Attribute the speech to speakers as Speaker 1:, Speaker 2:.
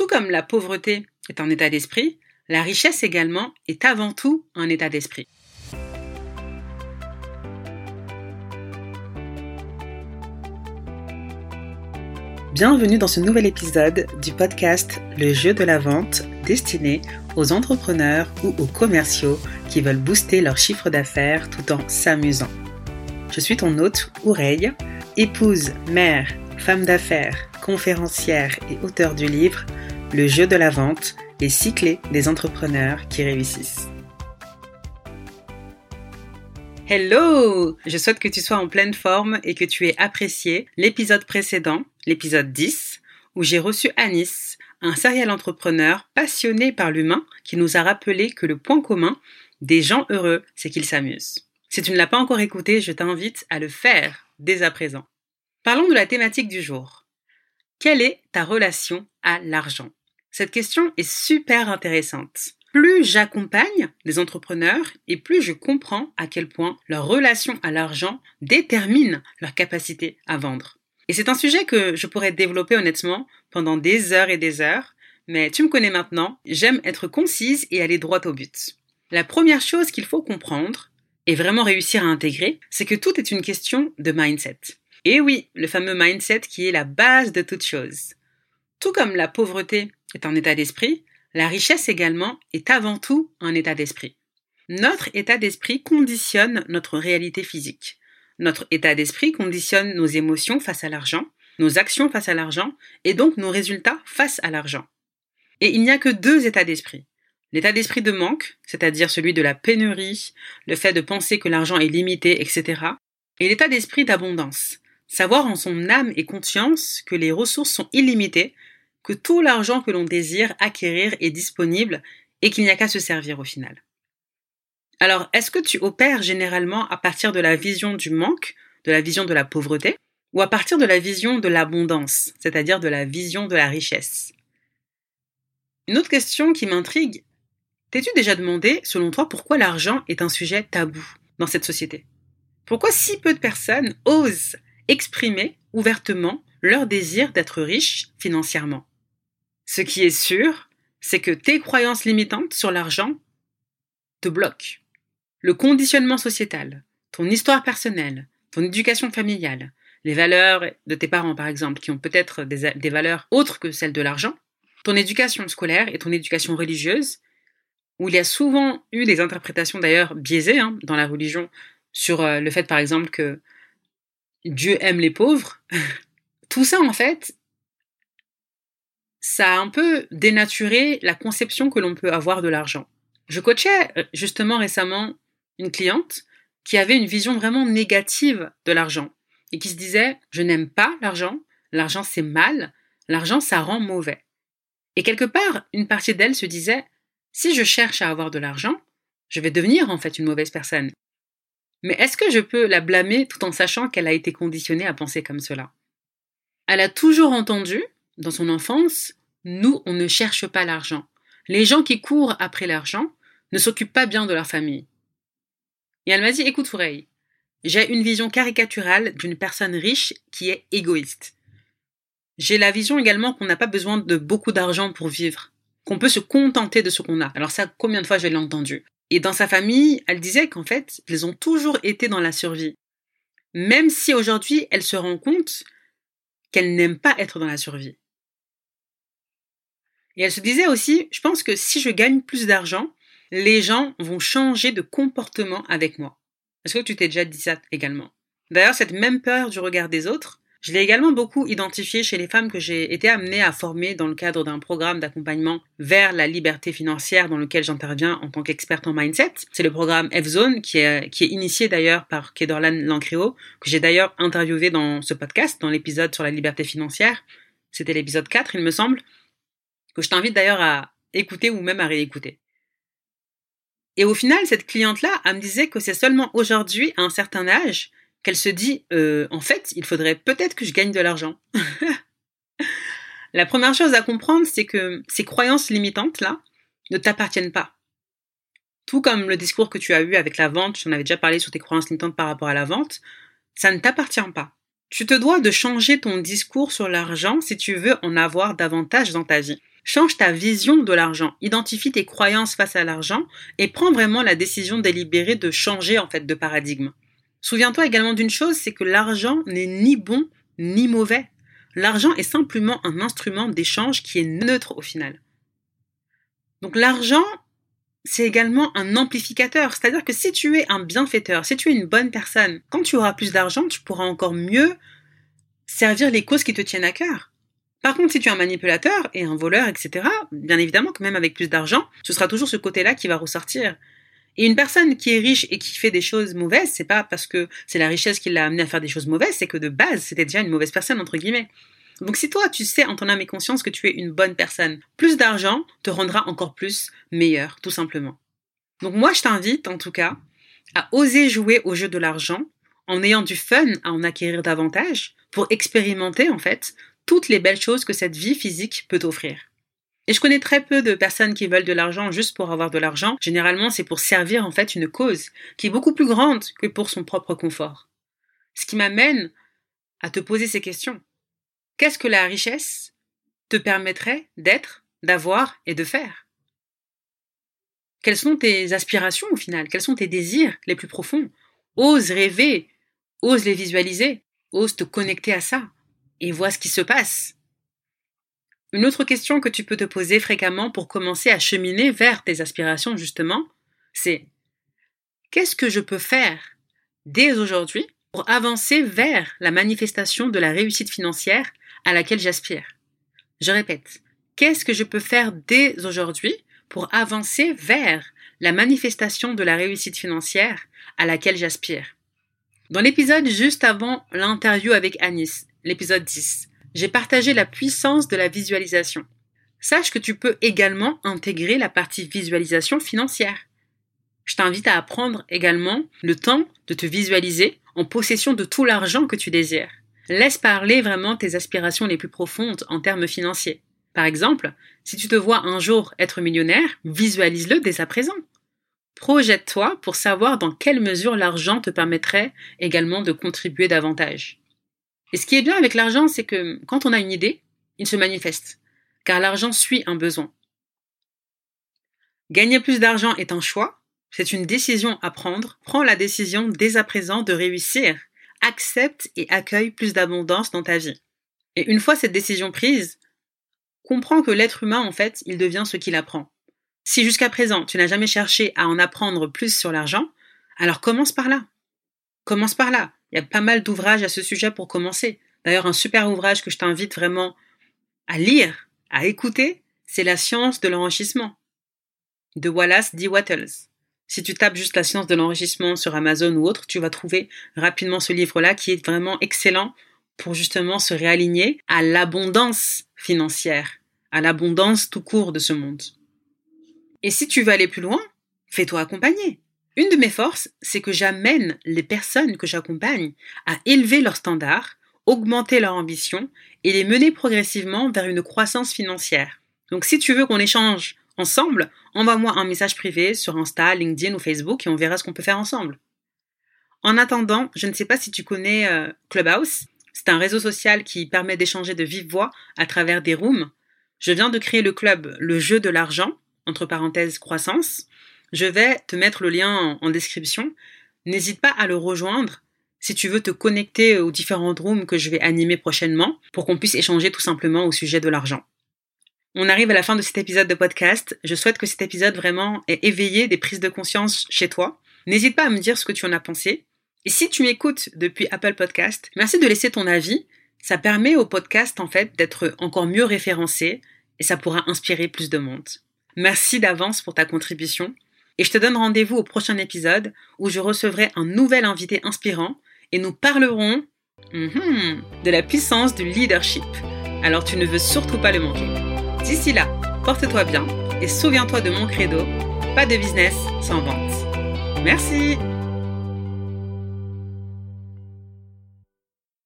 Speaker 1: Tout comme la pauvreté est un état d'esprit, la richesse également est avant tout un état d'esprit. Bienvenue dans ce nouvel épisode du podcast Le jeu de la vente destiné aux entrepreneurs ou aux commerciaux qui veulent booster leur chiffre d'affaires tout en s'amusant. Je suis ton hôte, Oureille, épouse, mère, femme d'affaires, conférencière et auteur du livre Le jeu de la vente, les six clés des entrepreneurs qui réussissent. Hello Je souhaite que tu sois en pleine forme et que tu aies apprécié l'épisode précédent, l'épisode 10, où j'ai reçu Anis, un serial entrepreneur passionné par l'humain qui nous a rappelé que le point commun des gens heureux, c'est qu'ils s'amusent. Si tu ne l'as pas encore écouté, je t'invite à le faire dès à présent. Parlons de la thématique du jour. Quelle est ta relation à l'argent? Cette question est super intéressante. Plus j'accompagne des entrepreneurs et plus je comprends à quel point leur relation à l'argent détermine leur capacité à vendre. Et c'est un sujet que je pourrais développer honnêtement pendant des heures et des heures, mais tu me connais maintenant, j'aime être concise et aller droit au but. La première chose qu'il faut comprendre et vraiment réussir à intégrer, c'est que tout est une question de mindset. Et oui, le fameux mindset qui est la base de toute chose. Tout comme la pauvreté est un état d'esprit, la richesse également est avant tout un état d'esprit. Notre état d'esprit conditionne notre réalité physique. Notre état d'esprit conditionne nos émotions face à l'argent, nos actions face à l'argent, et donc nos résultats face à l'argent. Et il n'y a que deux états d'esprit. L'état d'esprit de manque, c'est-à-dire celui de la pénurie, le fait de penser que l'argent est limité, etc. Et l'état d'esprit d'abondance, savoir en son âme et conscience que les ressources sont illimitées, que tout l'argent que l'on désire acquérir est disponible et qu'il n'y a qu'à se servir au final. Alors, est-ce que tu opères généralement à partir de la vision du manque, de la vision de la pauvreté, ou à partir de la vision de l'abondance, c'est-à-dire de la vision de la richesse? Une autre question qui m'intrigue, t'es-tu déjà demandé, selon toi, pourquoi l'argent est un sujet tabou dans cette société? Pourquoi si peu de personnes osent exprimer ouvertement leur désir d'être riches financièrement? Ce qui est sûr, c'est que tes croyances limitantes sur l'argent te bloquent. Le conditionnement sociétal, ton histoire personnelle, ton éducation familiale, les valeurs de tes parents par exemple, qui ont peut-être des, valeurs autres que celles de l'argent, ton éducation scolaire et ton éducation religieuse, où il y a souvent eu des interprétations d'ailleurs biaisées hein, dans la religion sur euh, le fait par exemple que Dieu aime les pauvres. Tout ça, en fait, ça a un peu dénaturé la conception que l'on peut avoir de l'argent. Je coachais euh, justement récemment une cliente qui avait une vision vraiment négative de l'argent et qui se disait je n'aime pas l'argent, l'argent c'est mal, l'argent ça rend mauvais. Et quelque part, une partie d'elle se disait si je cherche à avoir de l'argent, je vais devenir en fait une mauvaise personne. Mais est-ce que je peux la blâmer tout en sachant qu'elle a été conditionnée à penser comme cela? Elle a toujours entendu, dans son enfance, nous, on ne cherche pas l'argent. Les gens qui courent après l'argent ne s'occupent pas bien de leur famille. Et elle m'a dit, écoute Foureille, j'ai une vision caricaturale d'une personne riche qui est égoïste. J'ai la vision également qu'on n'a pas besoin de beaucoup d'argent pour vivre, qu'on peut se contenter de ce qu'on a. Alors ça, combien de fois je l'ai entendu et dans sa famille, elle disait qu'en fait, ils ont toujours été dans la survie. Même si aujourd'hui, elle se rend compte qu'elle n'aime pas être dans la survie. Et elle se disait aussi, je pense que si je gagne plus d'argent, les gens vont changer de comportement avec moi. Est-ce que tu t'es déjà dit ça également? D'ailleurs, cette même peur du regard des autres, je l'ai également beaucoup identifié chez les femmes que j'ai été amenée à former dans le cadre d'un programme d'accompagnement vers la liberté financière dans lequel j'interviens en tant qu'experte en mindset. C'est le programme F-Zone qui est, qui est initié d'ailleurs par Kedorlan Lancréo, que j'ai d'ailleurs interviewé dans ce podcast, dans l'épisode sur la liberté financière. C'était l'épisode 4, il me semble, que je t'invite d'ailleurs à écouter ou même à réécouter. Et au final, cette cliente-là, elle me disait que c'est seulement aujourd'hui, à un certain âge, qu'elle se dit euh, en fait, il faudrait peut-être que je gagne de l'argent. La première chose à comprendre, c'est que ces croyances limitantes là ne t'appartiennent pas. Tout comme le discours que tu as eu avec la vente, j'en avais déjà parlé sur tes croyances limitantes par rapport à la vente, ça ne t'appartient pas. Tu te dois de changer ton discours sur l'argent si tu veux en avoir davantage dans ta vie. Change ta vision de l'argent, identifie tes croyances face à l'argent et prends vraiment la décision délibérée de changer en fait de paradigme. Souviens-toi également d'une chose, c'est que l'argent n'est ni bon ni mauvais. L'argent est simplement un instrument d'échange qui est neutre au final. Donc l'argent, c'est également un amplificateur, c'est-à-dire que si tu es un bienfaiteur, si tu es une bonne personne, quand tu auras plus d'argent, tu pourras encore mieux servir les causes qui te tiennent à cœur. Par contre, si tu es un manipulateur et un voleur, etc., bien évidemment que même avec plus d'argent, ce sera toujours ce côté-là qui va ressortir. Et une personne qui est riche et qui fait des choses mauvaises, c'est pas parce que c'est la richesse qui l'a amené à faire des choses mauvaises, c'est que de base, c'était déjà une mauvaise personne, entre guillemets. Donc si toi, tu sais en ton âme et conscience que tu es une bonne personne, plus d'argent te rendra encore plus meilleur, tout simplement. Donc moi, je t'invite, en tout cas, à oser jouer au jeu de l'argent en ayant du fun à en acquérir davantage pour expérimenter, en fait, toutes les belles choses que cette vie physique peut offrir. Et je connais très peu de personnes qui veulent de l'argent juste pour avoir de l'argent. Généralement, c'est pour servir en fait une cause qui est beaucoup plus grande que pour son propre confort. Ce qui m'amène à te poser ces questions. Qu'est-ce que la richesse te permettrait d'être, d'avoir et de faire? Quelles sont tes aspirations au final? Quels sont tes désirs les plus profonds? Ose rêver, ose les visualiser, ose te connecter à ça et vois ce qui se passe. Une autre question que tu peux te poser fréquemment pour commencer à cheminer vers tes aspirations, justement, c'est qu'est-ce que je peux faire dès aujourd'hui pour avancer vers la manifestation de la réussite financière à laquelle j'aspire? Je répète, qu'est-ce que je peux faire dès aujourd'hui pour avancer vers la manifestation de la réussite financière à laquelle j'aspire? Dans l'épisode juste avant l'interview avec Anis, l'épisode 10, j'ai partagé la puissance de la visualisation. Sache que tu peux également intégrer la partie visualisation financière. Je t'invite à apprendre également le temps de te visualiser en possession de tout l'argent que tu désires. Laisse parler vraiment tes aspirations les plus profondes en termes financiers. Par exemple, si tu te vois un jour être millionnaire, visualise-le dès à présent. Projette-toi pour savoir dans quelle mesure l'argent te permettrait également de contribuer davantage. Et ce qui est bien avec l'argent, c'est que quand on a une idée, il se manifeste, car l'argent suit un besoin. Gagner plus d'argent est un choix, c'est une décision à prendre. Prends la décision dès à présent de réussir. Accepte et accueille plus d'abondance dans ta vie. Et une fois cette décision prise, comprends que l'être humain, en fait, il devient ce qu'il apprend. Si jusqu'à présent tu n'as jamais cherché à en apprendre plus sur l'argent, alors commence par là. Commence par là. Il y a pas mal d'ouvrages à ce sujet pour commencer. D'ailleurs, un super ouvrage que je t'invite vraiment à lire, à écouter, c'est La science de l'enrichissement de Wallace D. Wattles. Si tu tapes juste la science de l'enrichissement sur Amazon ou autre, tu vas trouver rapidement ce livre-là qui est vraiment excellent pour justement se réaligner à l'abondance financière, à l'abondance tout court de ce monde. Et si tu veux aller plus loin, fais-toi accompagner. Une de mes forces, c'est que j'amène les personnes que j'accompagne à élever leurs standards, augmenter leur ambition et les mener progressivement vers une croissance financière. Donc si tu veux qu'on échange ensemble, envoie-moi un message privé sur Insta, LinkedIn ou Facebook et on verra ce qu'on peut faire ensemble. En attendant, je ne sais pas si tu connais euh, Clubhouse. C'est un réseau social qui permet d'échanger de vive voix à travers des rooms. Je viens de créer le club Le jeu de l'argent, entre parenthèses croissance, je vais te mettre le lien en, description. N'hésite pas à le rejoindre si tu veux te connecter aux différentes rooms que je vais animer prochainement pour qu'on puisse échanger tout simplement au sujet de l'argent. On arrive à la fin de cet épisode de podcast. Je souhaite que cet épisode vraiment ait éveillé des prises de conscience chez toi. N'hésite pas à me dire ce que tu en as pensé. Et si tu m'écoutes depuis Apple Podcast, merci de laisser ton avis. Ça permet au podcast en fait d'être encore mieux référencé et ça pourra inspirer plus de monde. Merci d'avance pour ta contribution et je te donne rendez-vous au prochain épisode où je recevrai un nouvel invité inspirant et nous parlerons mhm, de la puissance du leadership. Alors tu ne veux surtout pas le manquer. D'ici là, porte-toi bien et souviens-toi de mon credo, pas de business sans vente. Merci